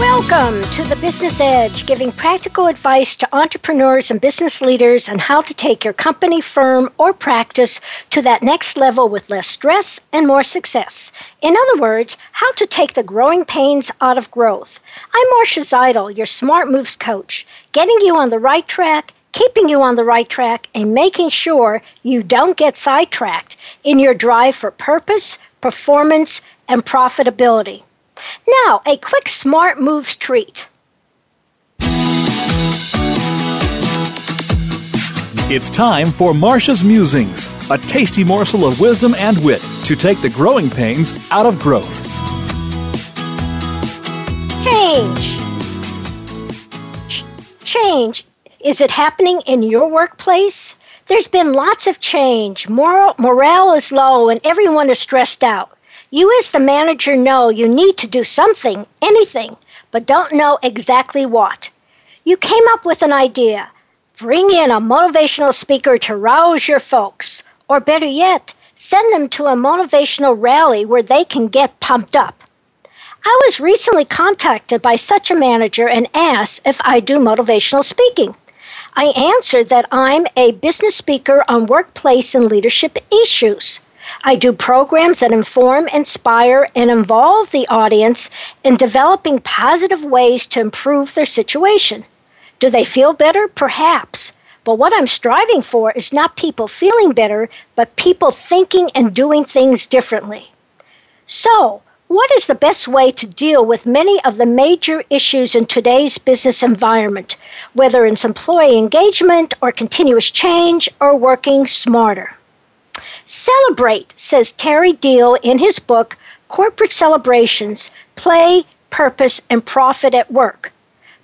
Welcome to the Business Edge, giving practical advice to entrepreneurs and business leaders on how to take your company, firm, or practice to that next level with less stress and more success. In other words, how to take the growing pains out of growth. I'm Marcia Zidle, your Smart Moves coach, getting you on the right track, keeping you on the right track, and making sure you don't get sidetracked in your drive for purpose, performance, and profitability. Now, a quick smart moves treat. It's time for Marcia's Musings, a tasty morsel of wisdom and wit to take the growing pains out of growth. Change. Ch- change. Is it happening in your workplace? There's been lots of change. Moral, morale is low and everyone is stressed out. You, as the manager, know you need to do something, anything, but don't know exactly what. You came up with an idea. Bring in a motivational speaker to rouse your folks. Or better yet, send them to a motivational rally where they can get pumped up. I was recently contacted by such a manager and asked if I do motivational speaking. I answered that I'm a business speaker on workplace and leadership issues. I do programs that inform, inspire, and involve the audience in developing positive ways to improve their situation. Do they feel better? Perhaps. But what I'm striving for is not people feeling better, but people thinking and doing things differently. So, what is the best way to deal with many of the major issues in today's business environment, whether it's employee engagement or continuous change or working smarter? Celebrate, says Terry Deal in his book, Corporate Celebrations Play, Purpose, and Profit at Work.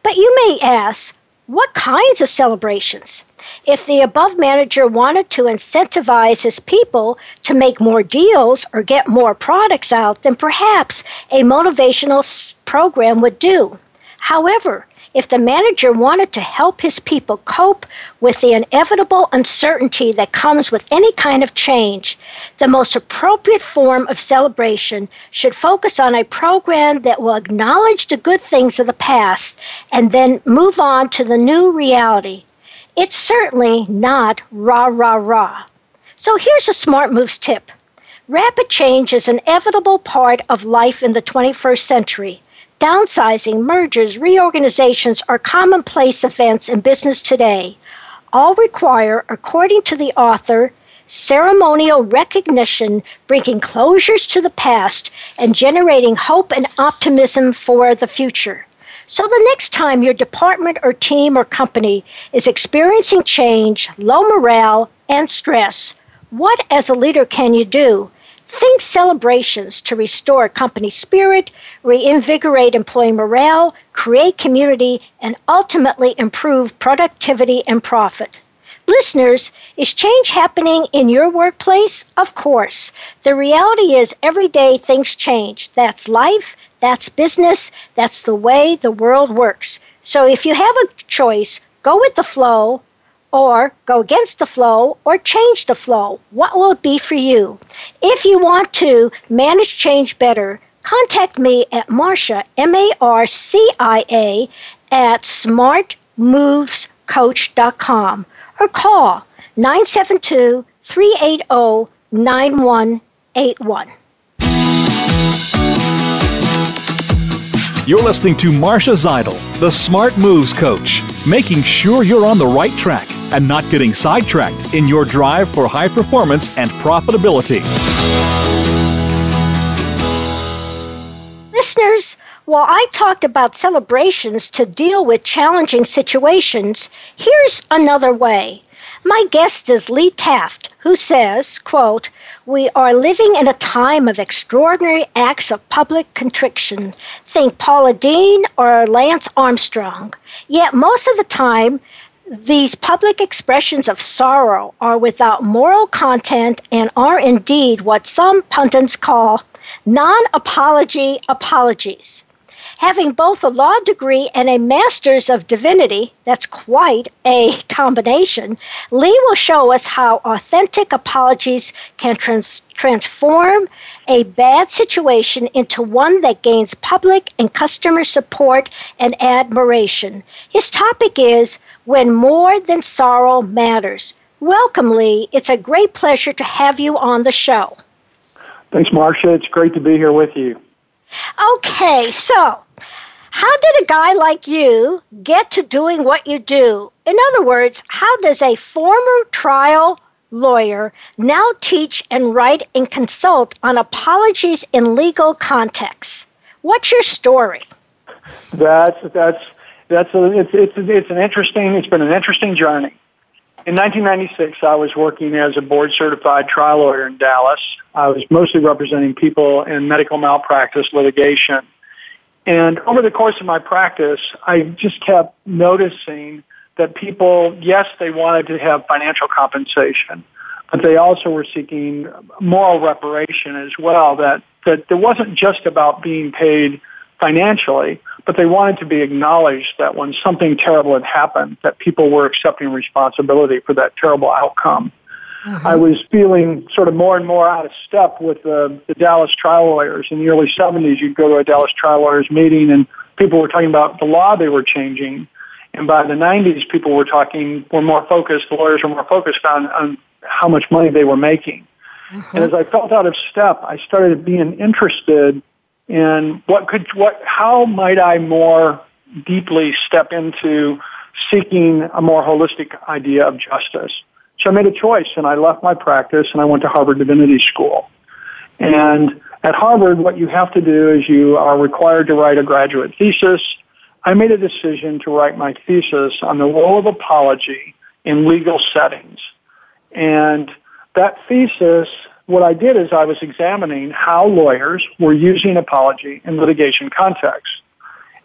But you may ask, what kinds of celebrations? If the above manager wanted to incentivize his people to make more deals or get more products out, then perhaps a motivational program would do. However, if the manager wanted to help his people cope with the inevitable uncertainty that comes with any kind of change, the most appropriate form of celebration should focus on a program that will acknowledge the good things of the past and then move on to the new reality. It's certainly not rah, rah, rah. So here's a smart moves tip. Rapid change is an inevitable part of life in the 21st century. Downsizing, mergers, reorganizations are commonplace events in business today. All require, according to the author, ceremonial recognition, bringing closures to the past and generating hope and optimism for the future. So, the next time your department or team or company is experiencing change, low morale, and stress, what as a leader can you do Think celebrations to restore company spirit, reinvigorate employee morale, create community, and ultimately improve productivity and profit. Listeners, is change happening in your workplace? Of course. The reality is every day things change. That's life, that's business, that's the way the world works. So if you have a choice, go with the flow or go against the flow or change the flow. What will it be for you? If you want to manage change better, contact me at Marcia, M A R C I A, at smartmovescoach.com or call 972 380 9181. You're listening to Marcia Zidle, the Smart Moves Coach, making sure you're on the right track and not getting sidetracked in your drive for high performance and profitability. Listeners, while I talked about celebrations to deal with challenging situations, here's another way. My guest is Lee Taft, who says, quote, we are living in a time of extraordinary acts of public contrition. Think Paula Deen or Lance Armstrong. Yet most of the time, these public expressions of sorrow are without moral content and are indeed what some pundits call non apology apologies. Having both a law degree and a master's of divinity, that's quite a combination, Lee will show us how authentic apologies can trans- transform a bad situation into one that gains public and customer support and admiration. His topic is When More Than Sorrow Matters. Welcome, Lee. It's a great pleasure to have you on the show. Thanks, Marcia. It's great to be here with you. Okay, so how did a guy like you get to doing what you do? In other words, how does a former trial lawyer now teach and write and consult on apologies in legal contexts? What's your story? That's that's that's a, it's it's it's an interesting it's been an interesting journey. In 1996, I was working as a board certified trial lawyer in Dallas. I was mostly representing people in medical malpractice litigation. And over the course of my practice, I just kept noticing that people, yes, they wanted to have financial compensation, but they also were seeking moral reparation as well. That, that it wasn't just about being paid financially, but they wanted to be acknowledged that when something terrible had happened, that people were accepting responsibility for that terrible outcome. Mm-hmm. I was feeling sort of more and more out of step with the, the Dallas trial lawyers. In the early 70s, you'd go to a Dallas trial lawyers meeting and people were talking about the law they were changing. And by the 90s, people were talking, were more focused, the lawyers were more focused on, on how much money they were making. Mm-hmm. And as I felt out of step, I started being interested in what could, what, how might I more deeply step into seeking a more holistic idea of justice. So I made a choice and I left my practice and I went to Harvard Divinity School. And at Harvard, what you have to do is you are required to write a graduate thesis. I made a decision to write my thesis on the role of apology in legal settings. And that thesis what I did is I was examining how lawyers were using apology in litigation contexts.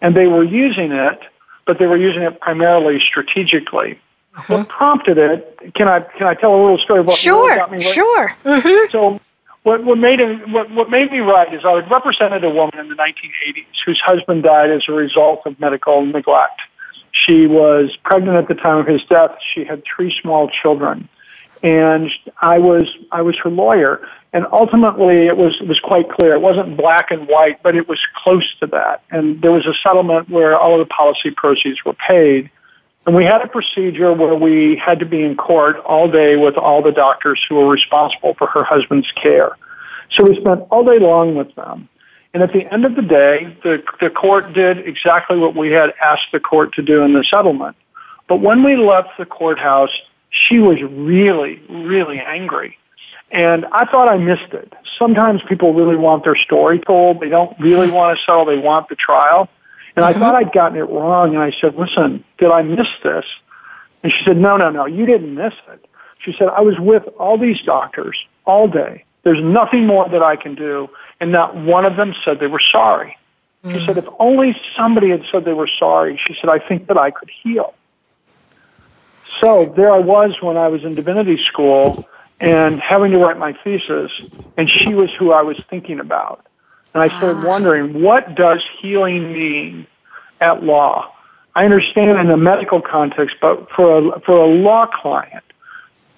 And they were using it, but they were using it primarily strategically. Mm-hmm. What prompted it? Can I can I tell a little story about sure, what got me right? Sure. Mm-hmm. So what what made it, what what made me write is I represented a woman in the 1980s whose husband died as a result of medical neglect. She was pregnant at the time of his death. She had three small children and I was I was her lawyer. And ultimately, it was it was quite clear. It wasn't black and white, but it was close to that. And there was a settlement where all of the policy proceeds were paid. And we had a procedure where we had to be in court all day with all the doctors who were responsible for her husband's care. So we spent all day long with them. And at the end of the day, the, the court did exactly what we had asked the court to do in the settlement. But when we left the courthouse, she was really, really angry. And I thought I missed it. Sometimes people really want their story told. They don't really want to settle. They want the trial. And I mm-hmm. thought I'd gotten it wrong. And I said, listen, did I miss this? And she said, no, no, no, you didn't miss it. She said, I was with all these doctors all day. There's nothing more that I can do. And not one of them said they were sorry. Mm-hmm. She said, if only somebody had said they were sorry, she said, I think that I could heal. So there I was when I was in divinity school and having to write my thesis, and she was who I was thinking about. And I started ah. wondering, what does healing mean at law? I understand in the medical context, but for a, for a law client,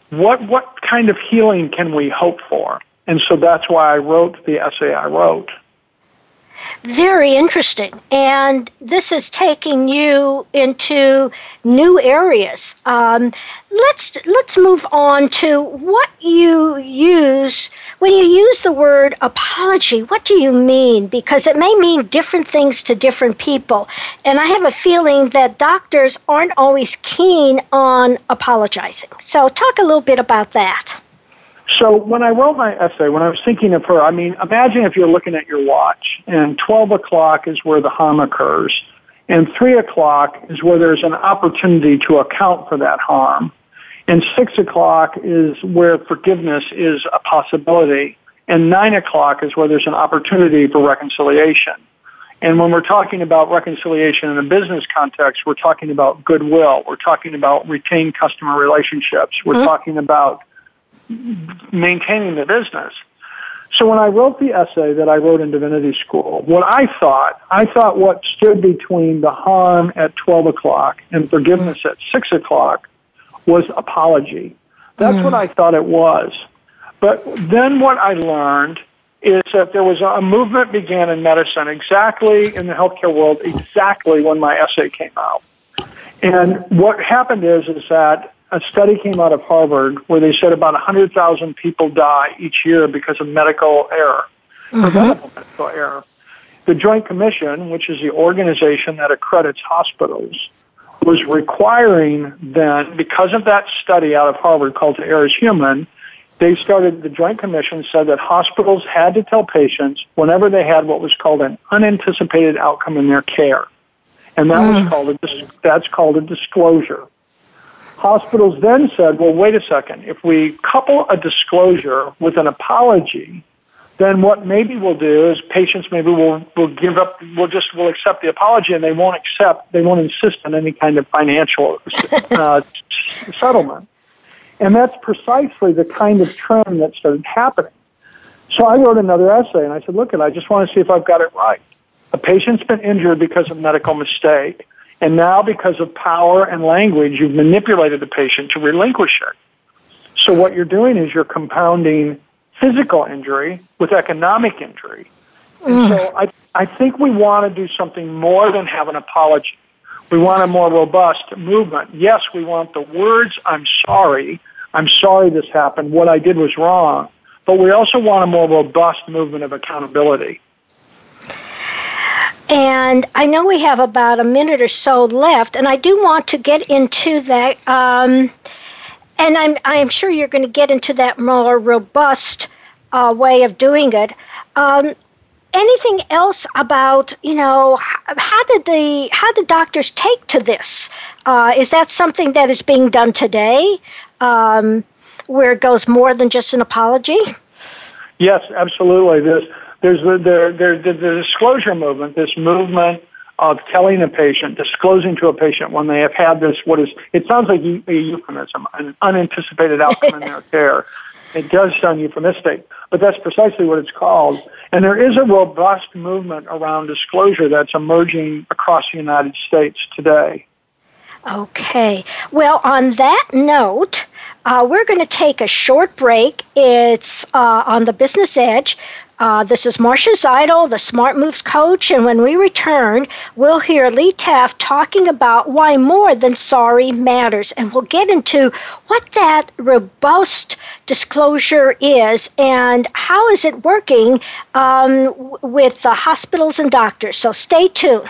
what, what kind of healing can we hope for? And so that's why I wrote the essay I wrote. Very interesting. And this is taking you into new areas. Um, let's let's move on to what you use when you use the word apology. What do you mean? Because it may mean different things to different people, and I have a feeling that doctors aren't always keen on apologizing. So, talk a little bit about that. So when I wrote my essay, when I was thinking of her, I mean, imagine if you're looking at your watch and 12 o'clock is where the harm occurs and 3 o'clock is where there's an opportunity to account for that harm and 6 o'clock is where forgiveness is a possibility and 9 o'clock is where there's an opportunity for reconciliation. And when we're talking about reconciliation in a business context, we're talking about goodwill. We're talking about retained customer relationships. We're mm-hmm. talking about maintaining the business. So when I wrote the essay that I wrote in divinity school, what I thought, I thought what stood between the harm at 12 o'clock and forgiveness at 6 o'clock was apology. That's mm. what I thought it was. But then what I learned is that there was a movement began in medicine exactly in the healthcare world exactly when my essay came out. And what happened is, is that a study came out of Harvard where they said about 100,000 people die each year because of medical error, mm-hmm. preventable medical error. The Joint Commission, which is the organization that accredits hospitals, was requiring then, because of that study out of Harvard called To Err is Human, they started, the Joint Commission said that hospitals had to tell patients whenever they had what was called an unanticipated outcome in their care. And that mm. was called a, that's called a disclosure. Hospitals then said, well, wait a second. If we couple a disclosure with an apology, then what maybe we'll do is patients maybe will will give up will just will accept the apology and they won't accept they won't insist on any kind of financial uh, settlement. And that's precisely the kind of trend that started happening. So i wrote another essay and i said look and i just want to see if i've got it right. A patient's been injured because of medical mistake and now, because of power and language, you've manipulated the patient to relinquish it. So what you're doing is you're compounding physical injury with economic injury. Mm. so I, I think we want to do something more than have an apology. We want a more robust movement. Yes, we want the words, I'm sorry, I'm sorry this happened, what I did was wrong, but we also want a more robust movement of accountability. And I know we have about a minute or so left, and I do want to get into that. Um, and I'm I'm sure you're going to get into that more robust uh, way of doing it. Um, anything else about you know how did the how did doctors take to this? Uh, is that something that is being done today, um, where it goes more than just an apology? Yes, absolutely. This there's the, the, the, the disclosure movement, this movement of telling a patient, disclosing to a patient when they have had this, what is, it sounds like a euphemism, an unanticipated outcome in their care. It does sound euphemistic, but that's precisely what it's called. And there is a robust movement around disclosure that's emerging across the United States today. Okay. Well, on that note, uh, we're going to take a short break. It's uh, on the Business Edge. Uh, this is Marcia Zidle, the Smart Moves coach, and when we return, we'll hear Lee Taft talking about why more than sorry matters, and we'll get into what that robust disclosure is and how is it working um, with the hospitals and doctors. So stay tuned.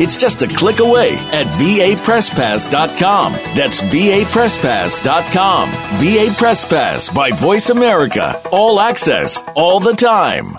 It's just a click away at vapresspass.com. That's vapresspass.com. VA Press Pass by Voice America. All access, all the time.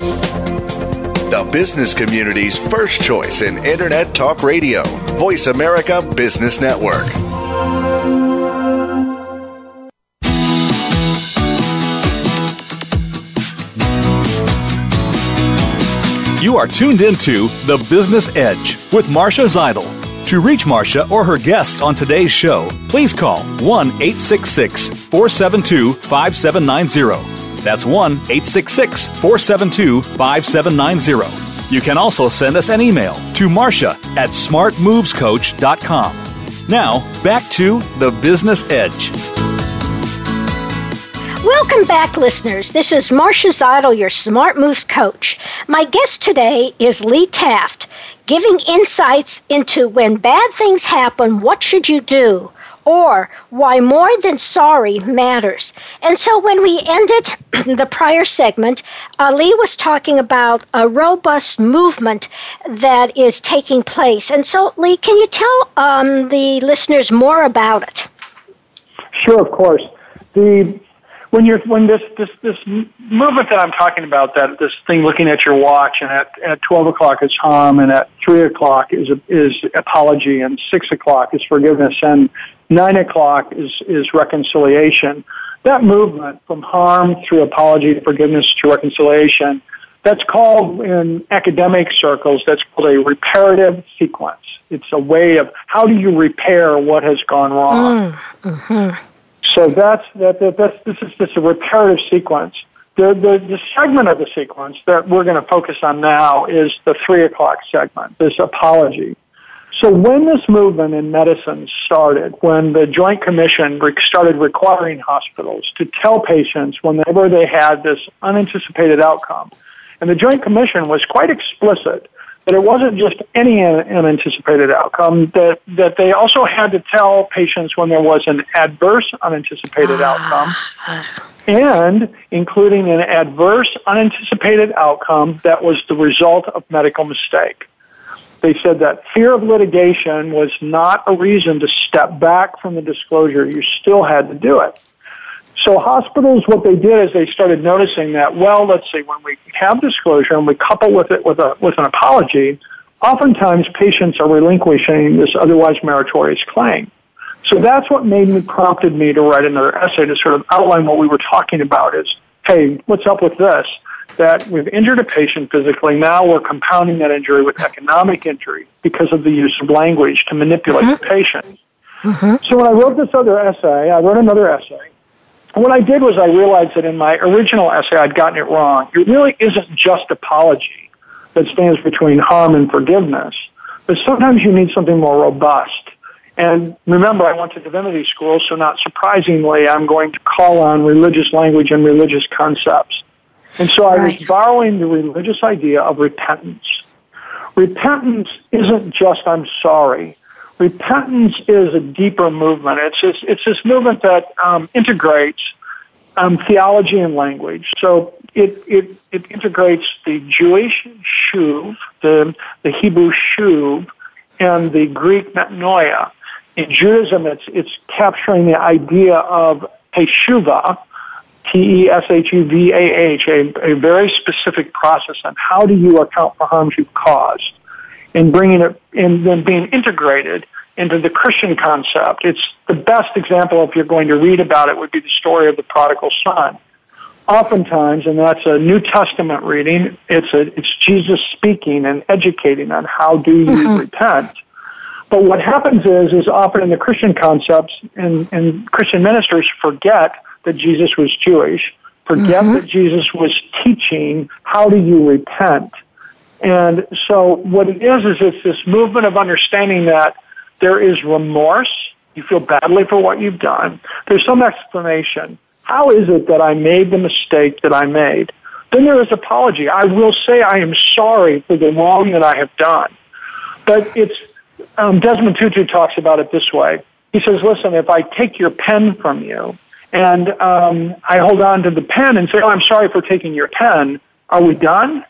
the business community's first choice in Internet Talk Radio. Voice America Business Network. You are tuned into The Business Edge with Marcia Zidle. To reach Marcia or her guests on today's show, please call 1 866 472 5790 that's 1 866 472 5790. You can also send us an email to Marcia at smartmovescoach.com. Now, back to the Business Edge. Welcome back, listeners. This is Marcia Zidle, your Smart Moves coach. My guest today is Lee Taft, giving insights into when bad things happen, what should you do? Or why more than sorry matters. And so when we ended the prior segment, Ali was talking about a robust movement that is taking place. And so, Lee, can you tell um, the listeners more about it? Sure, of course. The when you're when this this this movement that I'm talking about, that this thing looking at your watch, and at at twelve o'clock is harm, and at three o'clock is is apology, and six o'clock is forgiveness, and nine o'clock is is reconciliation. That movement from harm through apology to forgiveness to reconciliation, that's called in academic circles, that's called a reparative sequence. It's a way of how do you repair what has gone wrong. Mm, mm-hmm. So that's that, that that's this is this a reparative sequence. The, the the segment of the sequence that we're going to focus on now is the three o'clock segment. This apology. So when this movement in medicine started, when the Joint Commission started requiring hospitals to tell patients whenever they had this unanticipated outcome, and the Joint Commission was quite explicit that it wasn't just any unanticipated outcome, that, that they also had to tell patients when there was an adverse unanticipated outcome, and including an adverse unanticipated outcome that was the result of medical mistake. They said that fear of litigation was not a reason to step back from the disclosure. You still had to do it. So hospitals, what they did is they started noticing that, well, let's see, when we have disclosure and we couple with it with a, with an apology, oftentimes patients are relinquishing this otherwise meritorious claim. So that's what made me, prompted me to write another essay to sort of outline what we were talking about is, hey, what's up with this? That we've injured a patient physically, now we're compounding that injury with economic injury because of the use of language to manipulate mm-hmm. the patient. Mm-hmm. So when I wrote this other essay, I wrote another essay what I did was I realized that in my original essay I'd gotten it wrong. It really isn't just apology that stands between harm and forgiveness, but sometimes you need something more robust. And remember, I went to divinity school, so not surprisingly, I'm going to call on religious language and religious concepts. And so I was borrowing the religious idea of repentance. Repentance isn't just I'm sorry repentance is a deeper movement. It's this, it's this movement that um, integrates um, theology and language. So it, it, it integrates the Jewish shuv, the, the Hebrew shuv, and the Greek metanoia. In Judaism, it's, it's capturing the idea of teshuva, T-E-S-H-U-V-A-H, a, a very specific process on how do you account for harms you've caused and bringing it and then being integrated into the Christian concept. It's the best example if you're going to read about it would be the story of the prodigal son. oftentimes, and that's a New Testament reading, it's, a, it's Jesus speaking and educating on how do you mm-hmm. repent. But what happens is, is often in the Christian concepts and, and Christian ministers forget that Jesus was Jewish, forget mm-hmm. that Jesus was teaching how do you repent. And so what it is, is it's this movement of understanding that there is remorse. You feel badly for what you've done. There's some explanation. How is it that I made the mistake that I made? Then there is apology. I will say I am sorry for the wrong that I have done. But it's, um, Desmond Tutu talks about it this way. He says, listen, if I take your pen from you and um, I hold on to the pen and say, oh, I'm sorry for taking your pen, are we done?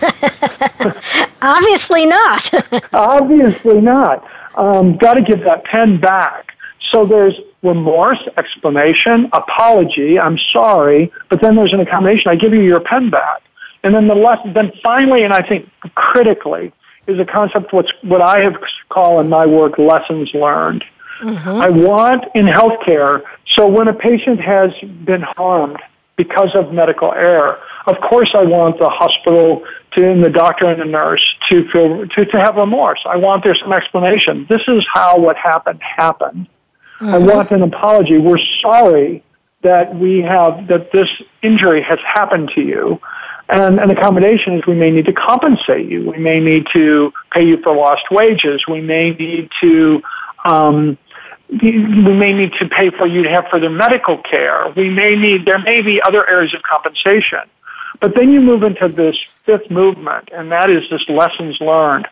Obviously not. Obviously not. Um, Got to give that pen back. So there's remorse, explanation, apology, I'm sorry, but then there's an accommodation. I give you your pen back. And then the lesson, then finally, and I think critically, is a concept what's, what I have call in my work lessons learned. Mm-hmm. I want in healthcare, so when a patient has been harmed because of medical error, of course I want the hospital to, and the doctor and the nurse to feel, to, to have remorse. I want there's some explanation. This is how what happened happened. Mm-hmm. I want an apology. We're sorry that we have, that this injury has happened to you. And an accommodation is we may need to compensate you. We may need to pay you for lost wages. We may need to, um, we may need to pay for you to have further medical care. We may need, there may be other areas of compensation. But then you move into this fifth movement, and that is this lessons learned.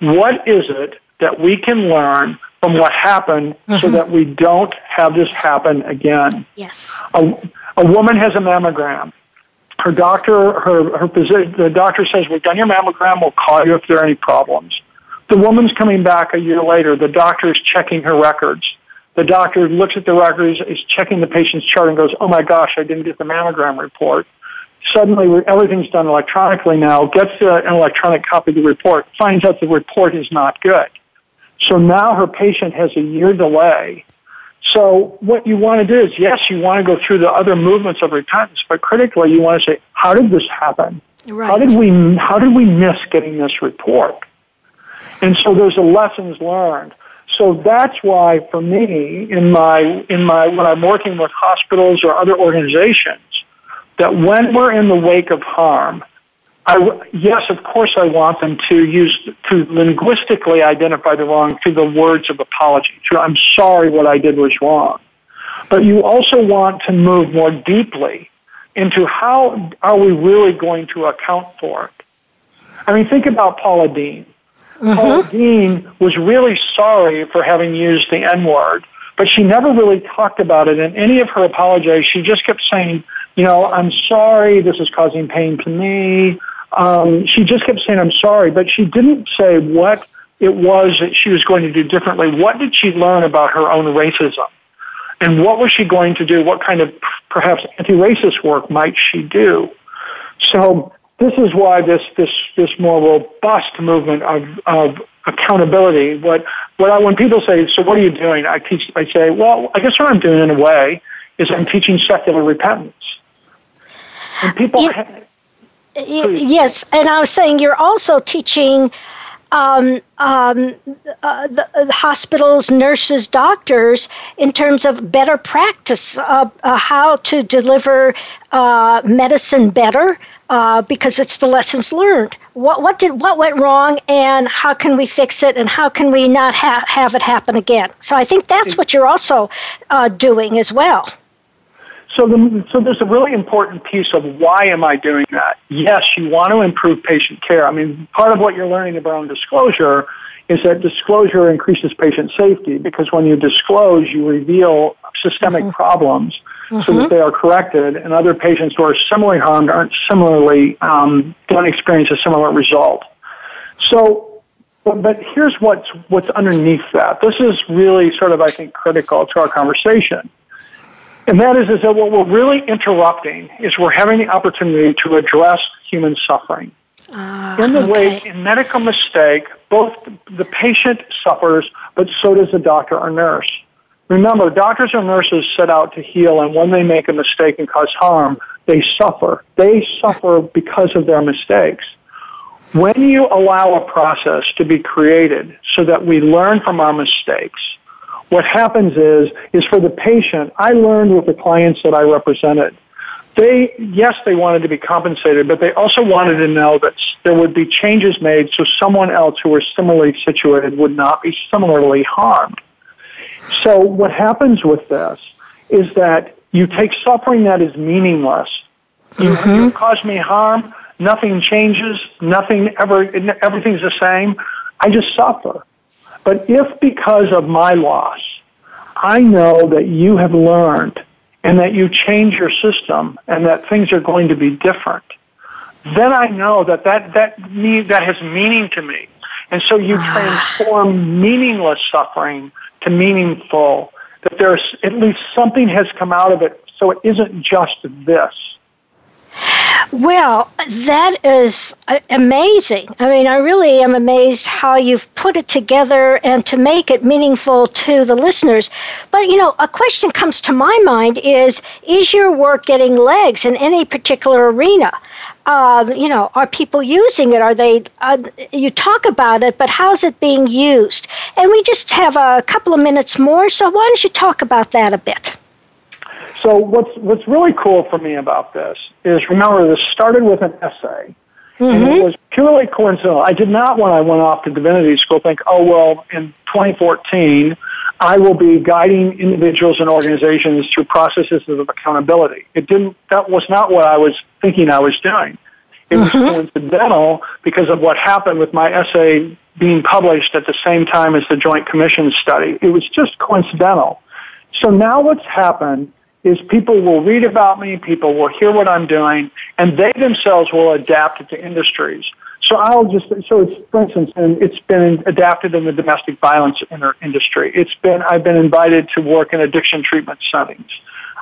What is it that we can learn from what happened mm-hmm. so that we don't have this happen again. Yes. A, a woman has a mammogram. Her doctor, her, her physician, the doctor says, we've done your mammogram, we'll call you if there are any problems. The woman's coming back a year later, the doctor is checking her records. The doctor looks at the records, is checking the patient's chart and goes, oh my gosh, I didn't get the mammogram report. Suddenly, everything's done electronically now, gets an electronic copy of the report, finds out the report is not good. So now her patient has a year delay. So what you want to do is, yes, you want to go through the other movements of repentance, but critically, you want to say, how did this happen? Right. How did we how did we miss getting this report? And so there's a lessons learned. So that's why, for me, in my in my when I'm working with hospitals or other organizations, that when we're in the wake of harm, I, yes, of course, I want them to use to linguistically identify the wrong through the words of apology. Through "I'm sorry, what I did was wrong," but you also want to move more deeply into how are we really going to account for it. I mean, think about Paula Deen. Mm-hmm. Paula Deen was really sorry for having used the N word, but she never really talked about it in any of her apologies. She just kept saying, you know, I'm sorry, this is causing pain to me. Um, she just kept saying, I'm sorry, but she didn't say what it was that she was going to do differently. What did she learn about her own racism? And what was she going to do? What kind of perhaps anti-racist work might she do? So this is why this, this, this more robust movement of, of accountability, what, what I, when people say, so what are you doing? I teach, I say, well, I guess what I'm doing in a way is I'm teaching secular repentance. And people, yeah. Yes, and I was saying you're also teaching um, um, uh, the, uh, hospitals, nurses, doctors in terms of better practice, uh, uh, how to deliver uh, medicine better. Uh, because it's the lessons learned. What what did what went wrong, and how can we fix it, and how can we not ha- have it happen again? So I think that's what you're also doing as well. So, the, so there's a really important piece of why am I doing that? Yes, you want to improve patient care. I mean, part of what you're learning about disclosure is that disclosure increases patient safety because when you disclose, you reveal systemic mm-hmm. problems mm-hmm. so that mm-hmm. they are corrected, and other patients who are similarly harmed aren't similarly um, don't experience a similar result. So, but, but here's what's what's underneath that. This is really sort of I think critical to our conversation and that is, is that what we're really interrupting is we're having the opportunity to address human suffering. Uh, in the okay. way, in medical mistake, both the patient suffers, but so does the doctor or nurse. Remember, doctors or nurses set out to heal, and when they make a mistake and cause harm, they suffer. They suffer because of their mistakes. When you allow a process to be created so that we learn from our mistakes, what happens is, is for the patient, I learned with the clients that I represented. They, yes, they wanted to be compensated, but they also wanted to know that there would be changes made so someone else who was similarly situated would not be similarly harmed. So what happens with this is that you take suffering that is meaningless. You, mm-hmm. you cause me harm. Nothing changes. Nothing ever. Everything's the same. I just suffer. But if because of my loss, I know that you have learned and that you change your system and that things are going to be different, then I know that that that me, that has meaning to me. And so you ah. transform meaningless suffering to meaningful, that there's at least something has come out of it so it isn't just this. Well, that is amazing. I mean, I really am amazed how you've put it together and to make it meaningful to the listeners. But, you know, a question comes to my mind is Is your work getting legs in any particular arena? Um, you know, are people using it? Are they, uh, you talk about it, but how's it being used? And we just have a couple of minutes more, so why don't you talk about that a bit? So what's what's really cool for me about this is remember this started with an essay. Mm-hmm. And it mm-hmm. was purely coincidental. I did not, when I went off to divinity school, think, oh, well, in 2014, I will be guiding individuals and organizations through processes of accountability. It didn't, that was not what I was thinking I was doing. It was mm-hmm. coincidental because of what happened with my essay being published at the same time as the Joint Commission study. It was just coincidental. So now what's happened is people will read about me, people will hear what I'm doing, and they themselves will adapt it to industries. So I'll just, so it's, for instance, and it's been adapted in the domestic violence industry. It's been, I've been invited to work in addiction treatment settings.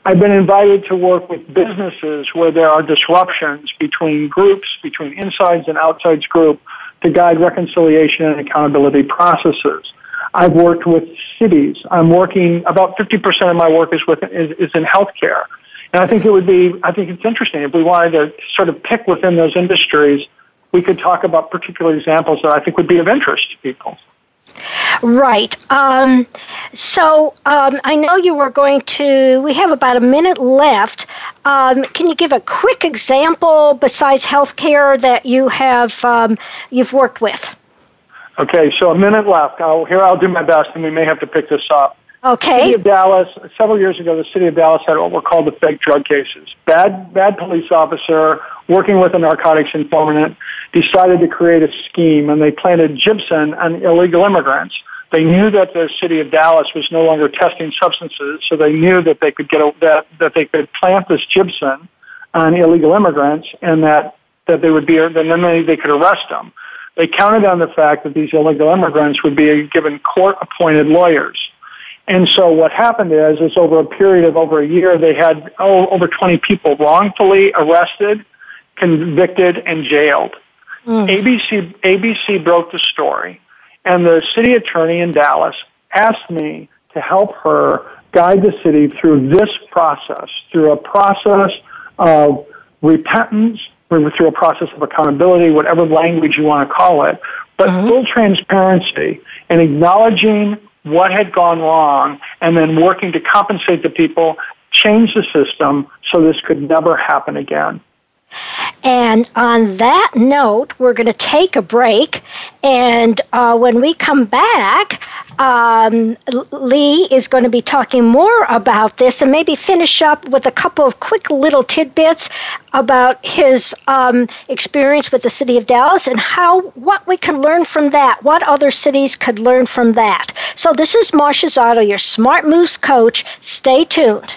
I've been invited to work with businesses where there are disruptions between groups, between insides and outsides group to guide reconciliation and accountability processes. I've worked with cities. I'm working about 50% of my work is with is, is in healthcare. And I think it would be I think it's interesting if we wanted to sort of pick within those industries, we could talk about particular examples that I think would be of interest to people. Right. Um, so um, I know you were going to. We have about a minute left. Um, can you give a quick example besides healthcare that you have um, you've worked with? Okay, so a minute left. I'll, here, I'll do my best, and we may have to pick this up. Okay. City of Dallas, several years ago, the city of Dallas had what were called the fake drug cases. Bad, bad police officer working with a narcotics informant decided to create a scheme, and they planted gypsum on illegal immigrants. They knew that the city of Dallas was no longer testing substances, so they knew that they could get a, that that they could plant this gypsum on illegal immigrants, and that that they would be, and then they, they could arrest them. They counted on the fact that these illegal immigrants would be given court-appointed lawyers. And so what happened is, is over a period of over a year, they had oh, over 20 people wrongfully arrested, convicted, and jailed. Mm. ABC, ABC broke the story, and the city attorney in Dallas asked me to help her guide the city through this process, through a process of repentance, through a process of accountability, whatever language you want to call it, but mm-hmm. full transparency and acknowledging what had gone wrong and then working to compensate the people, change the system so this could never happen again. And on that note, we're going to take a break. And uh, when we come back, um, Lee is going to be talking more about this and maybe finish up with a couple of quick little tidbits about his um, experience with the city of Dallas and how what we can learn from that, what other cities could learn from that. So this is Marcia Zidle, your Smart Moves coach. Stay tuned.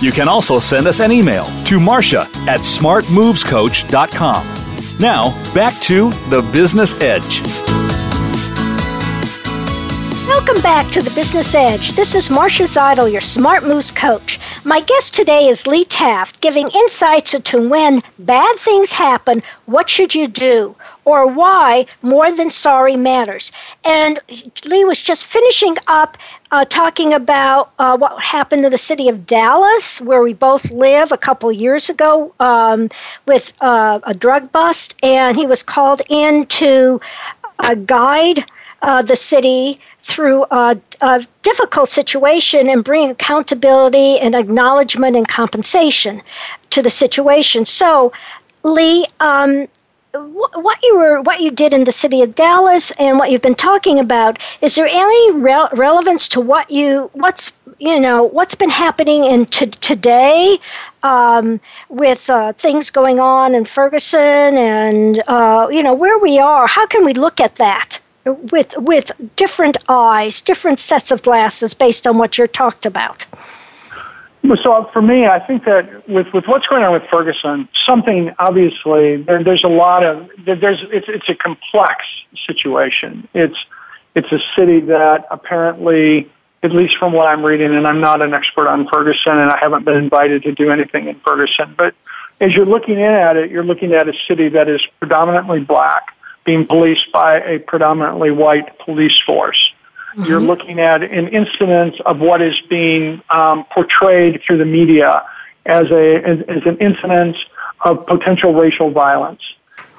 You can also send us an email to Marcia at smartmovescoach.com. Now, back to the Business Edge. Welcome back to the Business Edge. This is Marcia Zidle, your Smart Moves coach. My guest today is Lee Taft, giving insights into when bad things happen, what should you do, or why more than sorry matters. And Lee was just finishing up uh, talking about uh, what happened to the city of Dallas, where we both live, a couple years ago um, with uh, a drug bust, and he was called in to uh, guide uh, the city through a, a, difficult situation and bring accountability and acknowledgement and compensation to the situation. So, Lee, um, what you were what you did in the city of Dallas and what you've been talking about is there any re- relevance to what you what's you know what's been happening in t- today um, with uh, things going on in Ferguson and uh, you know where we are how can we look at that with with different eyes different sets of glasses based on what you're talked about so uh, for me, I think that with, with what's going on with Ferguson, something obviously there, there's a lot of there's it's it's a complex situation. It's it's a city that apparently, at least from what I'm reading, and I'm not an expert on Ferguson, and I haven't been invited to do anything in Ferguson, but as you're looking in at it, you're looking at a city that is predominantly black, being policed by a predominantly white police force. Mm-hmm. You're looking at an incident of what is being um, portrayed through the media as a as, as an incident of potential racial violence.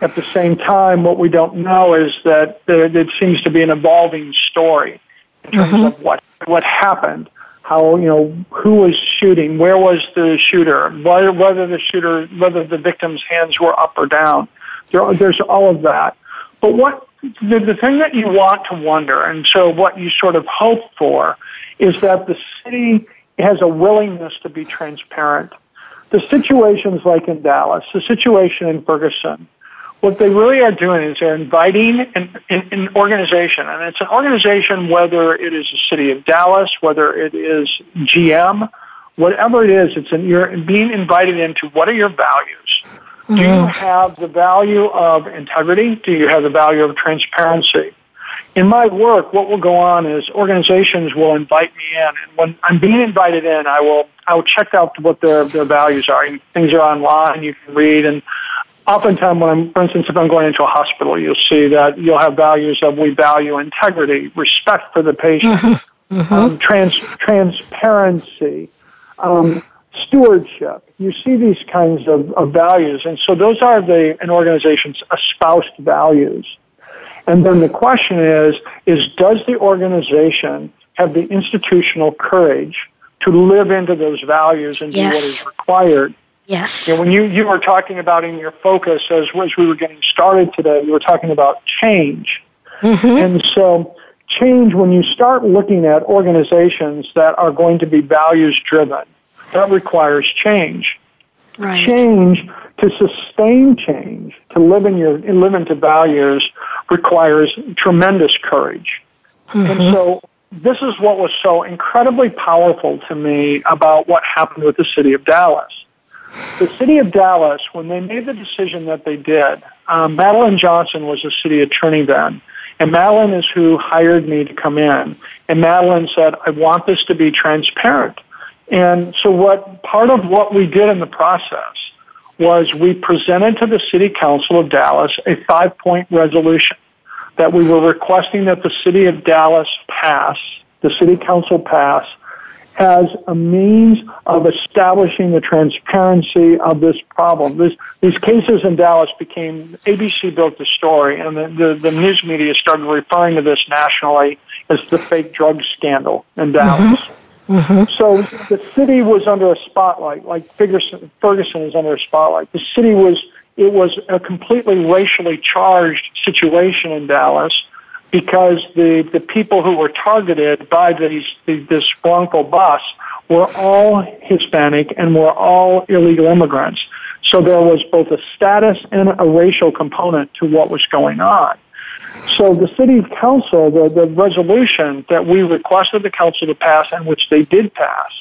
At the same time, what we don't know is that there, there seems to be an evolving story in terms mm-hmm. of what what happened, how you know who was shooting, where was the shooter, whether, whether the shooter, whether the victim's hands were up or down. There, there's all of that. But what the, the thing that you want to wonder, and so what you sort of hope for, is that the city has a willingness to be transparent. The situations like in Dallas, the situation in Ferguson, what they really are doing is they're inviting an, an, an, organization, and it's an organization whether it is the city of Dallas, whether it is GM, whatever it is, it's an, you're being invited into what are your values? Do you mm-hmm. have the value of integrity? Do you have the value of transparency? in my work, what will go on is organizations will invite me in, and when I'm being invited in, I will I will check out what their their values are. Things are online, you can read, and oftentimes when I'm, for instance, if I'm going into a hospital, you'll see that you'll have values of we value integrity, respect for the patient, mm-hmm. mm-hmm. Um, trans transparency. Um, stewardship. You see these kinds of, of values, and so those are the an organization's espoused values. And then the question is, is does the organization have the institutional courage to live into those values and yes. do what is required? Yes. You know, when you, you were talking about in your focus as, as we were getting started today, you were talking about change. Mm-hmm. And so change, when you start looking at organizations that are going to be values driven, that requires change. Right. Change to sustain change, to live in your live into values, requires tremendous courage. Mm-hmm. And so this is what was so incredibly powerful to me about what happened with the city of Dallas. The city of Dallas, when they made the decision that they did, um, Madeline Johnson was the city attorney then. And Madeline is who hired me to come in. And Madeline said, I want this to be transparent. And so what part of what we did in the process was we presented to the City Council of Dallas a five point resolution that we were requesting that the City of Dallas pass, the City Council pass, as a means of establishing the transparency of this problem. This, these cases in Dallas became, ABC built the story, and the, the, the, news media started referring to this nationally as the fake drug scandal in Dallas. Mm-hmm. Mm-hmm. So the city was under a spotlight, like Ferguson, Ferguson is under a spotlight. The city was, it was a completely racially charged situation in Dallas because the, the people who were targeted by these, the, this wrongful bus were all Hispanic and were all illegal immigrants. So there was both a status and a racial component to what was going on. So the city council, the, the resolution that we requested the council to pass and which they did pass,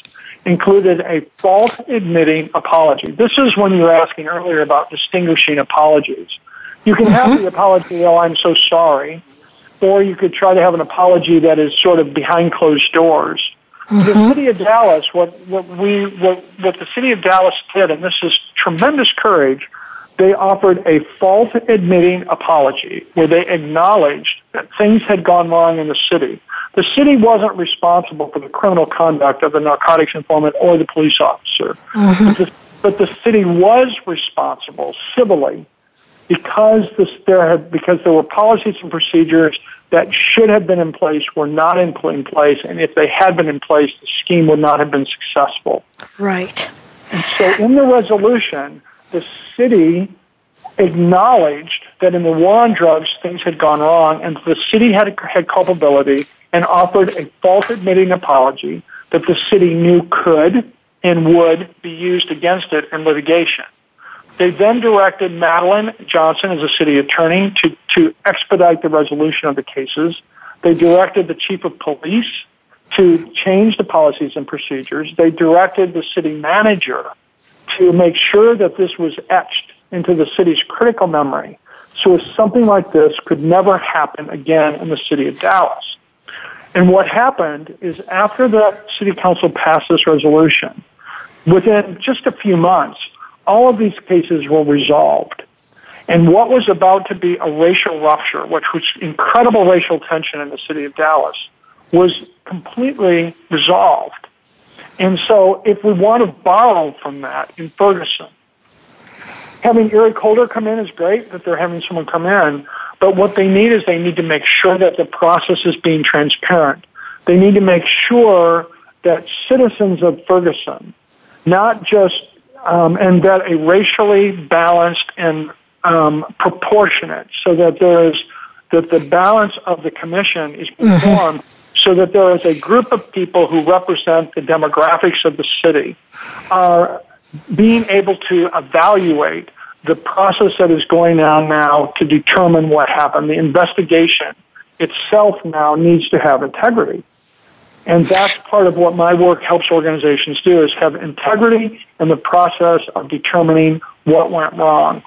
included a fault admitting apology. This is when you were asking earlier about distinguishing apologies. You can have mm-hmm. the apology, oh, I'm so sorry, or you could try to have an apology that is sort of behind closed doors. Mm-hmm. The city of Dallas, what, what we, what, what the city of Dallas did, and this is tremendous courage, they offered a fault admitting apology where they acknowledged that things had gone wrong in the city. The city wasn't responsible for the criminal conduct of the narcotics informant or the police officer. Mm-hmm. But, the, but, the, city was responsible civilly because this, there had, because there were policies and procedures that should have been in place were not in, in place, and if they had been in place, the scheme would not have been successful. Right. And so in the resolution, the city acknowledged that in the war on drugs things had gone wrong and the city had, had culpability and offered a false admitting apology that the city knew could and would be used against it in litigation. They then directed Madeline Johnson as a city attorney to, to expedite the resolution of the cases. They directed the chief of police to change the policies and procedures. They directed the city manager to make sure that this was etched into the city's critical memory so something like this could never happen again in the city of Dallas. And what happened is after the city council passed this resolution, within just a few months, all of these cases were resolved. And what was about to be a racial rupture, which was incredible racial tension in the city of Dallas, was completely resolved. And so if we want to borrow from that in Ferguson, having Eric Holder come in is great that they're having someone come in, but what they need is they need to make sure that the process is being transparent. They need to make sure that citizens of Ferguson, not just, um, and that a racially balanced and um, proportionate, so that there is that the balance of the commission is mm-hmm. performed mm-hmm so that there is a group of people who represent the demographics of the city are being able to evaluate the process that is going on now to determine what happened. The investigation itself now needs to have integrity. And that's part of what my work helps organizations do is have integrity in the process of determining what went wrong.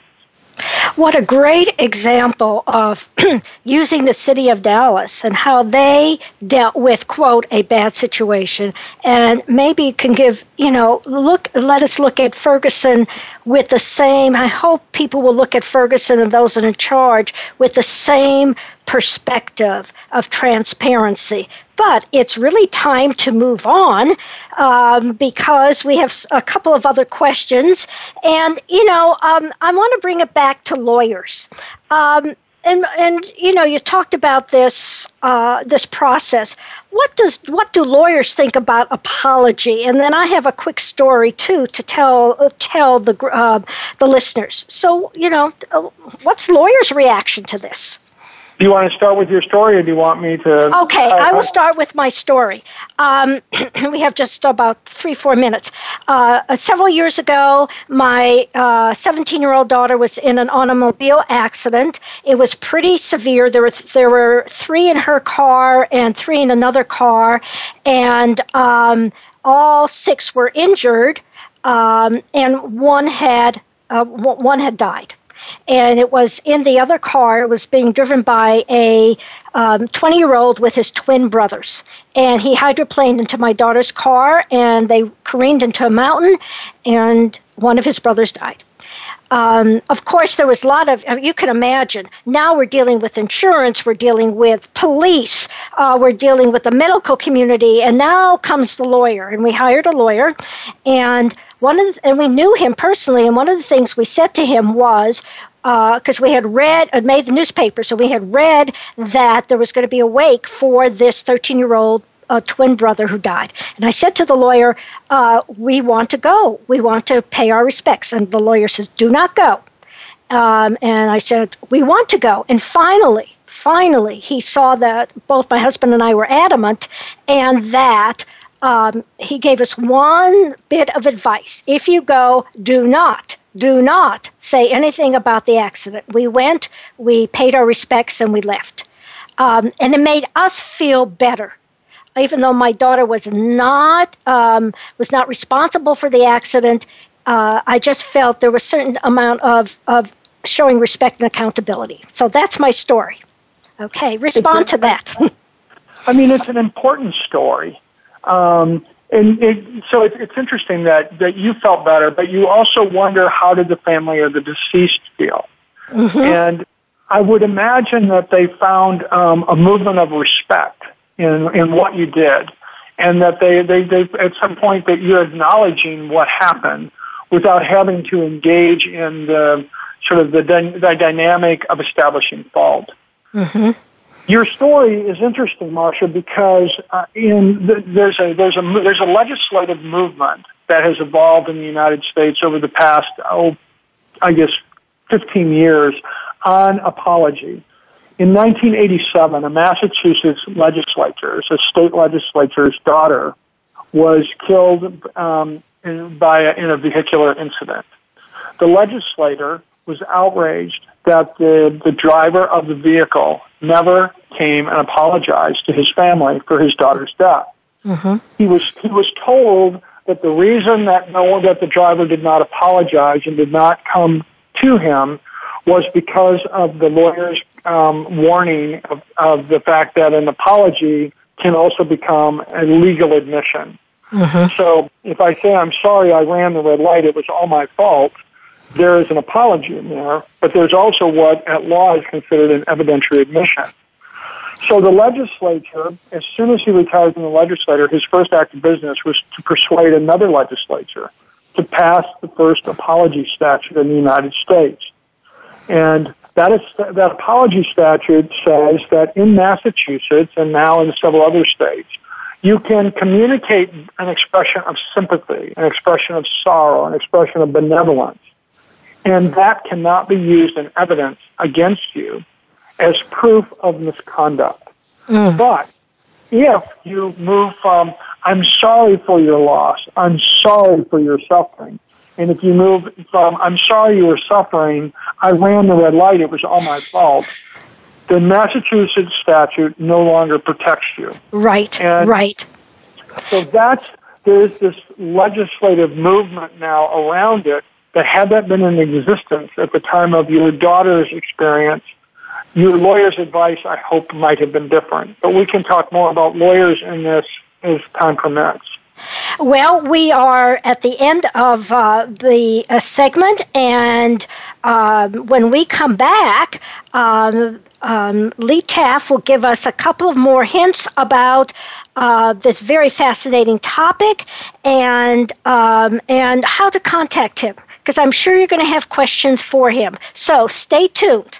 What a great example of using the city of Dallas and how they dealt with, quote, a bad situation. And maybe can give, you know, look, let us look at Ferguson with the same, I hope people will look at Ferguson and those in charge with the same perspective of transparency. But it's really time to move on um, because we have a couple of other questions. And, you know, um, I want to bring it back to lawyers. Um, and and you know you talked about this uh, this process. What does what do lawyers think about apology? And then I have a quick story too to tell uh, tell the uh, the listeners. So you know, uh, what's lawyers' reaction to this? Do you want to start with your story, or do you want me to? Okay, I will start with my story. Um, we have just about three, four minutes. Uh, uh several years ago, my 17 uh, year old daughter was in an automobile accident. It was pretty severe. There were, there were three in her car and three in another car, and um, all six were injured, um, and one had, uh, one had died and it was in the other car. It was being driven by a 20 um, year old with his twin brothers. And he hydroplaned into my daughter's car, and they careened into a mountain, and one of his brothers died. Um, of course, there was a lot of, you can imagine, now we're dealing with insurance, we're dealing with police, uh, we're dealing with the medical community, and now comes the lawyer. And we hired a lawyer, and one of the, and we knew him personally, and one of the things we said to him was, because uh, we had read, made the newspaper, so we had read that there was going to be a wake for this 13 year old a twin brother who died. And I said to the lawyer, uh, We want to go. We want to pay our respects. And the lawyer says, Do not go. Um, and I said, We want to go. And finally, finally, he saw that both my husband and I were adamant and that um, he gave us one bit of advice. If you go, do not, do not say anything about the accident. We went, we paid our respects, and we left. Um, and it made us feel better even though my daughter was not um, was not responsible for the accident, uh, I just felt there was a certain amount of, of showing respect and accountability. So that's my story. Okay, respond to that. I mean, it's an important story. Um, and it, so it, it's interesting that, that you felt better, but you also wonder how did the family of the deceased feel? Mm-hmm. And I would imagine that they found um, a movement of respect in, in what you did. And that they, they, they, at some point that you're acknowledging what happened without having to engage in the sort of the, the dynamic of establishing fault. Mm-hmm. Your story is interesting, Marcia, because uh, in the, there's a there's a there's a legislative movement that has evolved in the United States over the past oh, I guess, 15 years on apology. In 1987, a Massachusetts legislature, a state legislature's daughter, was killed um, in, by a, in a vehicular incident. The legislator was outraged that the, the driver of the vehicle never came and apologized to his family for his daughter's death. Mm-hmm. He was he was told that the reason that no that the driver did not apologize and did not come to him was because of the lawyer's um, warning of, of the fact that an apology can also become a legal admission. Mm-hmm. So if I say, I'm sorry I ran the red light, it was all my fault, there is an apology in there, but there's also what at law is considered an evidentiary admission. So the legislature, as soon as he retired from the legislature, his first act of business was to persuade another legislature to pass the first apology statute in the United States. And that, is, that apology statute says that in Massachusetts and now in several other states, you can communicate an expression of sympathy, an expression of sorrow, an expression of benevolence. And that cannot be used in evidence against you as proof of misconduct. Mm. But if you move from, I'm sorry for your loss, I'm sorry for your suffering, and if you move from, I'm sorry you were suffering, I ran the red light, it was all my fault, the Massachusetts statute no longer protects you. Right, and right. So that's, there's this legislative movement now around it that had that been in existence at the time of your daughter's experience, your lawyer's advice, I hope, might have been different. But we can talk more about lawyers in this as time permits. Well, we are at the end of uh, the uh, segment, and uh, when we come back, um, um, Lee Taft will give us a couple of more hints about uh, this very fascinating topic and um, and how to contact him because I'm sure you're going to have questions for him. So stay tuned.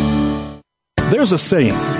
There's a saying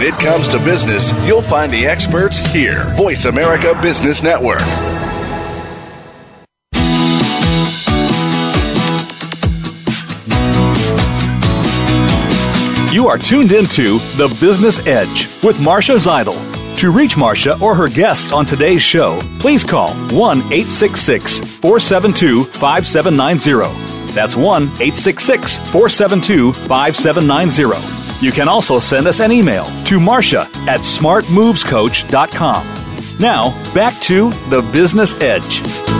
When it comes to business, you'll find the experts here. Voice America Business Network. You are tuned into The Business Edge with Marcia Zidle. To reach Marcia or her guests on today's show, please call 1 866 472 5790. That's 1 866 472 5790 you can also send us an email to Marcia at smartmovescoach.com. Now, back to the Business Edge.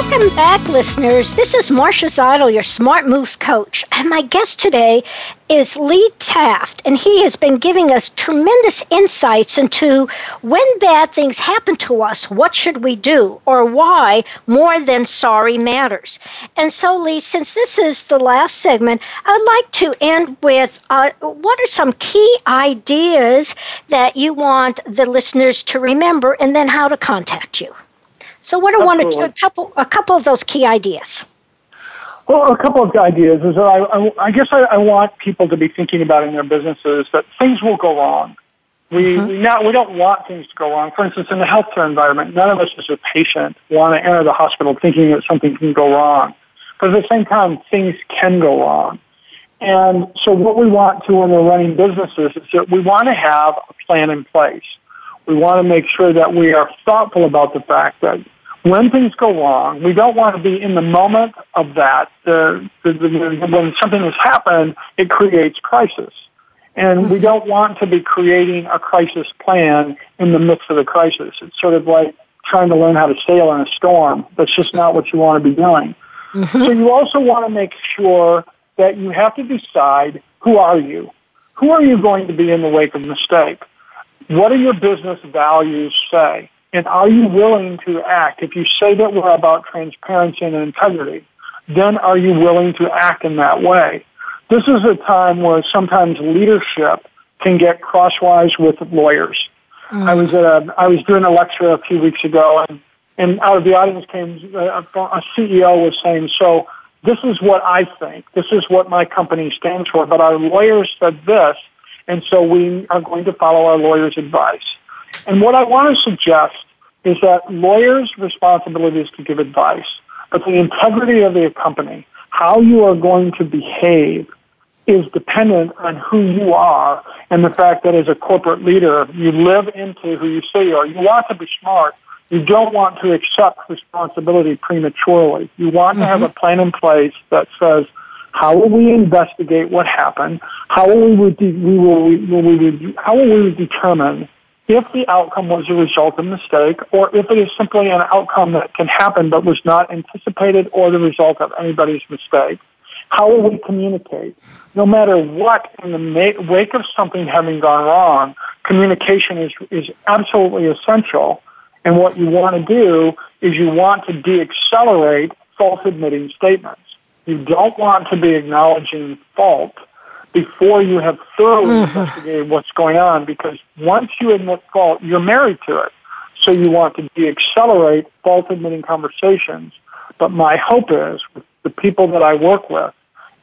Welcome back, listeners. This is Marcia Zidle, your Smart Moves coach, and my guest today is Lee Taft, and he has been giving us tremendous insights into when bad things happen to us, what should we do, or why more than sorry matters. And so, Lee, since this is the last segment, I'd like to end with uh, what are some key ideas that you want the listeners to remember, and then how to contact you. So, what are one or two, a couple, a couple of those key ideas? Well, a couple of ideas is that I, I, I guess I, I, want people to be thinking about in their businesses that things will go wrong. We, mm-hmm. not, we don't want things to go wrong. For instance, in the healthcare environment, none of us as a patient want to enter the hospital thinking that something can go wrong. But at the same time, things can go wrong. And so what we want to when we're running businesses is that we want to have a plan in place. We want to make sure that we are thoughtful about the fact that when things go wrong, we don't want to be in the moment of that. The, the, the, when something has happened, it creates crisis. And we mm-hmm. don't want to be creating a crisis plan in the midst of the crisis. It's sort of like trying to learn how to sail in a storm. That's just not what you want to be doing. Mm-hmm. So you also want to make sure that you have to decide who are you? Who are you going to be in the wake of mistake? What do your business values say? And are you willing to act? If you say that we're about transparency and integrity, then are you willing to act in that way? This is a time where sometimes leadership can get crosswise with lawyers. Mm. I was at a, I was doing a lecture a few weeks ago, and, and out of the audience came a, a CEO was saying, "So this is what I think. This is what my company stands for. But our lawyers said this, and so we are going to follow our lawyers' advice." And what I want to suggest is that lawyers' responsibility is to give advice, but the integrity of the company, how you are going to behave, is dependent on who you are and the fact that as a corporate leader, you live into who you say you are. You want to be smart. You don't want to accept responsibility prematurely. You want mm-hmm. to have mm-hmm. a plan in place that says, how will we investigate what happened? How will we, de- we will, we, will we, how will we determine if the outcome was a result of mistake or if it is simply an outcome that can happen but was not anticipated or the result of anybody's mistake? How will we communicate? No matter what, in the wake of something having gone wrong, communication is, is absolutely essential. And what you want to do is you want to de-accelerate false admitting statements. You don't want to be acknowledging fault before you have thoroughly mm-hmm. investigated what's going on because once you admit fault, you're married to it. So you want to de-accelerate fault admitting conversations. But my hope is, with the people that I work with,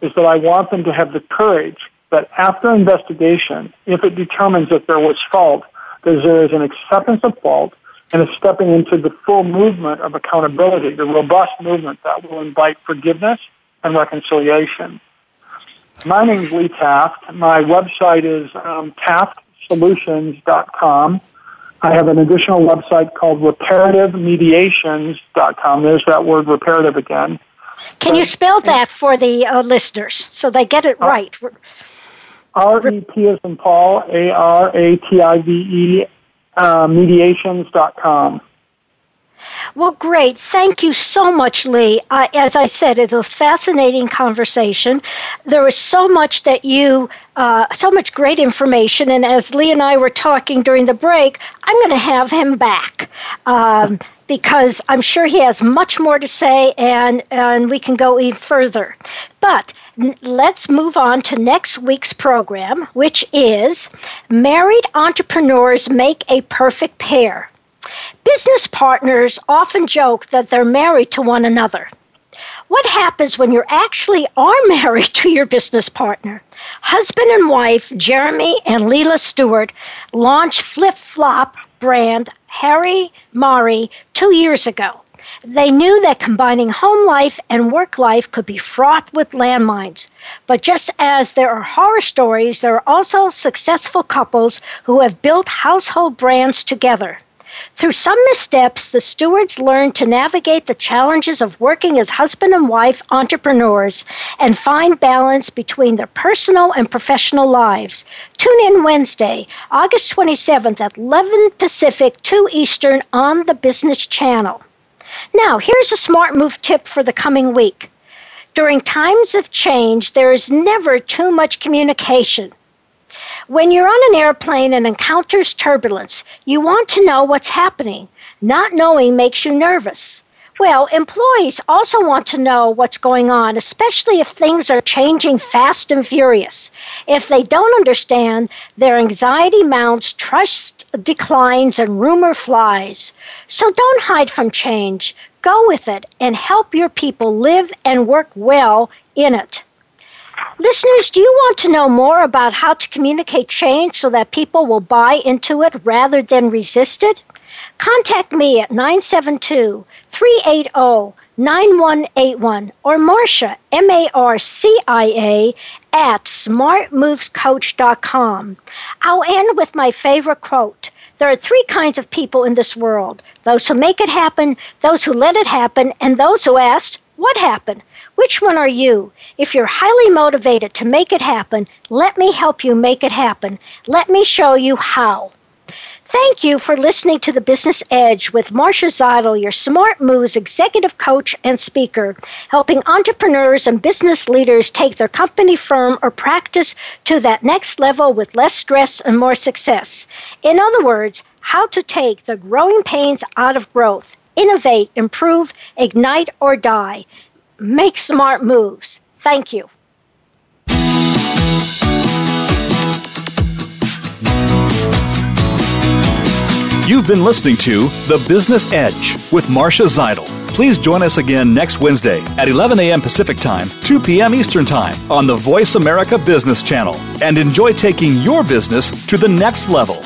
is that I want them to have the courage that after investigation, if it determines that there was fault, that there is an acceptance of fault and a stepping into the full movement of accountability, the robust movement that will invite forgiveness and reconciliation. My name is Lee Taft. My website is um, taftsolutions.com. I have an additional website called reparativemediations.com. There's that word reparative again. Can you spell that for the uh, listeners so they get it uh, right? R E P as in Paul, A R A T I V E, uh, mediations.com. Well, great. Thank you so much, Lee. As I said, it was a fascinating conversation. There was so much that you, uh, so much great information. And as Lee and I were talking during the break, I'm going to have him back. Um, because I'm sure he has much more to say and, and we can go even further. But let's move on to next week's program, which is Married Entrepreneurs Make a Perfect Pair. Business partners often joke that they're married to one another. What happens when you actually are married to your business partner? Husband and wife Jeremy and Leela Stewart launched Flip Flop brand Hari Mari two years ago. They knew that combining home life and work life could be fraught with landmines. But just as there are horror stories, there are also successful couples who have built household brands together. Through some missteps, the Stewarts learned to navigate the challenges of working as husband and wife entrepreneurs and find balance between their personal and professional lives. Tune in Wednesday, August 27th at 11 Pacific, 2 Eastern on the Business Channel. Now, here's a smart move tip for the coming week. During times of change, there is never too much communication. When you're on an airplane and encounters turbulence, you want to know what's happening. Not knowing makes you nervous. Well, employees also want to know what's going on, especially if things are changing fast and furious. If they don't understand, their anxiety mounts, trust declines, and rumor flies. So don't hide from change. Go with it and help your people live and work well in it. Listeners, do you want to know more about how to communicate change so that people will buy into it rather than resist it? Contact me at 972 380 9181 or Marcia, M A R C I A, at smartmovescoach.com. I'll end with my favorite quote. There are three kinds of people in this world those who make it happen, those who let it happen, and those who ask, What happened? Which one are you? If you're highly motivated to make it happen, let me help you make it happen. Let me show you how. Thank you for listening to The Business Edge with Marcia Zidle, your Smart Moves executive coach and speaker, helping entrepreneurs and business leaders take their company, firm, or practice to that next level with less stress and more success. In other words, how to take the growing pains out of growth, innovate, improve, ignite, or die make smart moves. Thank you. You've been listening to The Business Edge with Marcia Zidle. Please join us again next Wednesday at 11 a.m. Pacific Time, 2 p.m. Eastern Time on the Voice America Business Channel and enjoy taking your business to the next level.